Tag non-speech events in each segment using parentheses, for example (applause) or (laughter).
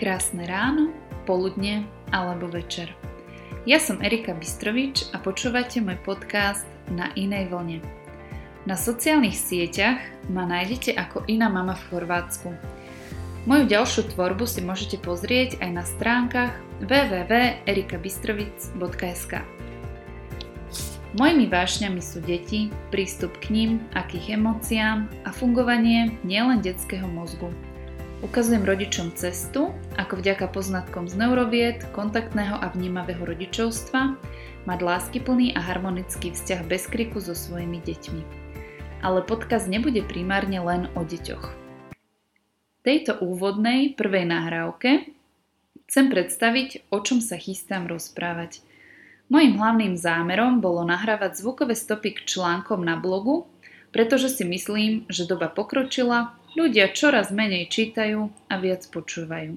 Krásne ráno, poludne alebo večer. Ja som Erika Bystrovič a počúvate môj podcast Na inej vlne. Na sociálnych sieťach ma nájdete ako iná mama v Chorvátsku. Moju ďalšiu tvorbu si môžete pozrieť aj na stránkach www.erikabystrovic.sk Mojimi vášňami sú deti, prístup k ním, akých emóciám a fungovanie nielen detského mozgu – Ukazujem rodičom cestu, ako vďaka poznatkom z neurovied, kontaktného a vnímavého rodičovstva mať láskyplný a harmonický vzťah bez kriku so svojimi deťmi. Ale podcast nebude primárne len o deťoch. V tejto úvodnej prvej nahrávke chcem predstaviť, o čom sa chystám rozprávať. Mojím hlavným zámerom bolo nahrávať zvukové stopy k článkom na blogu, pretože si myslím, že doba pokročila Ľudia čoraz menej čítajú a viac počúvajú.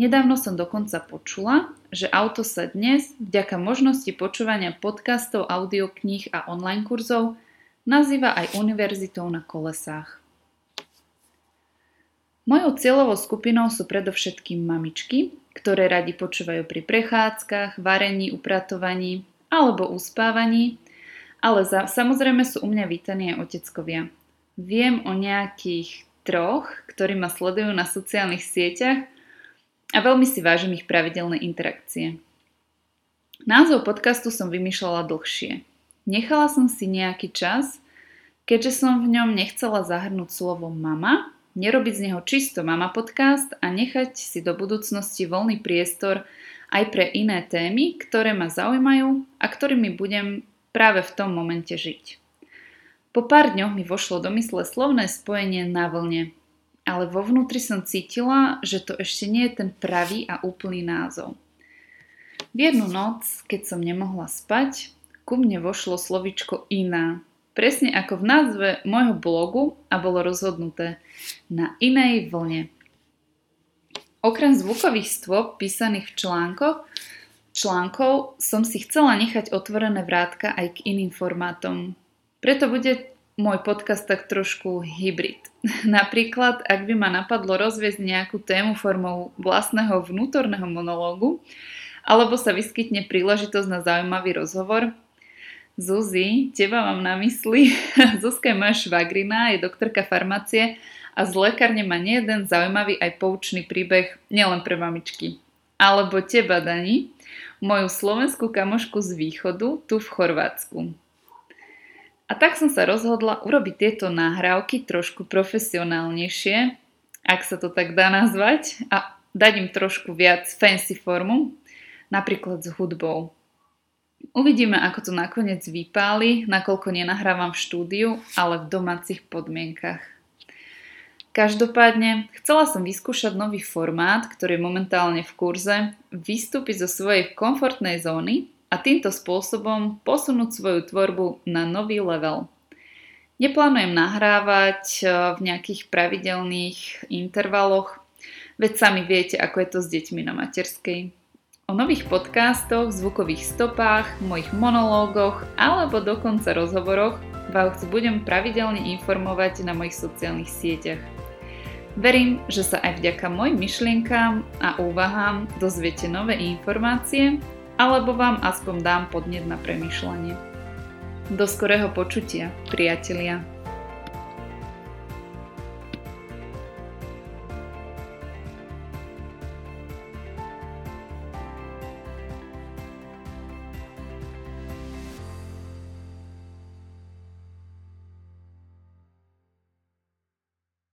Nedávno som dokonca počula, že auto sa dnes, vďaka možnosti počúvania podcastov, audiokníh a online kurzov, nazýva aj univerzitou na kolesách. Mojou cieľovou skupinou sú predovšetkým mamičky, ktoré radi počúvajú pri prechádzkach, varení, upratovaní alebo uspávaní, ale za, samozrejme sú u mňa vítaní aj oteckovia. Viem o nejakých troch, ktorí ma sledujú na sociálnych sieťach a veľmi si vážim ich pravidelné interakcie. Názov podcastu som vymýšľala dlhšie. Nechala som si nejaký čas, keďže som v ňom nechcela zahrnúť slovo mama, nerobiť z neho čisto mama podcast a nechať si do budúcnosti voľný priestor aj pre iné témy, ktoré ma zaujímajú a ktorými budem práve v tom momente žiť. Po pár dňoch mi vošlo do mysle slovné spojenie na vlne, ale vo vnútri som cítila, že to ešte nie je ten pravý a úplný názov. V jednu noc, keď som nemohla spať, ku mne vošlo slovičko iná, presne ako v názve môjho blogu a bolo rozhodnuté na inej vlne. Okrem zvukových stôp písaných v článkoch, článkov som si chcela nechať otvorené vrátka aj k iným formátom, preto bude môj podcast tak trošku hybrid. (laughs) Napríklad, ak by ma napadlo rozviesť nejakú tému formou vlastného vnútorného monológu, alebo sa vyskytne príležitosť na zaujímavý rozhovor, Zuzi, teba mám na mysli. (laughs) Zuzka je moja švagrina, je doktorka farmácie a z lekárne má nie jeden zaujímavý aj poučný príbeh nielen pre mamičky. Alebo teba, Dani, moju slovenskú kamošku z východu, tu v Chorvátsku. A tak som sa rozhodla urobiť tieto nahrávky trošku profesionálnejšie, ak sa to tak dá nazvať, a dať im trošku viac fancy formu, napríklad s hudbou. Uvidíme, ako to nakoniec vypáli, nakoľko nenahrávam v štúdiu, ale v domácich podmienkach. Každopádne, chcela som vyskúšať nový formát, ktorý je momentálne v kurze, vystúpiť zo svojej komfortnej zóny a týmto spôsobom posunúť svoju tvorbu na nový level. Neplánujem nahrávať e, v nejakých pravidelných intervaloch, veď sami viete, ako je to s deťmi na materskej. O nových podcastoch, zvukových stopách, mojich monológoch alebo dokonca rozhovoroch vás budem pravidelne informovať na mojich sociálnych sieťach. Verím, že sa aj vďaka mojim myšlienkám a úvahám dozviete nové informácie alebo vám aspoň dám podnet na premyšľanie. Do skorého počutia, priatelia.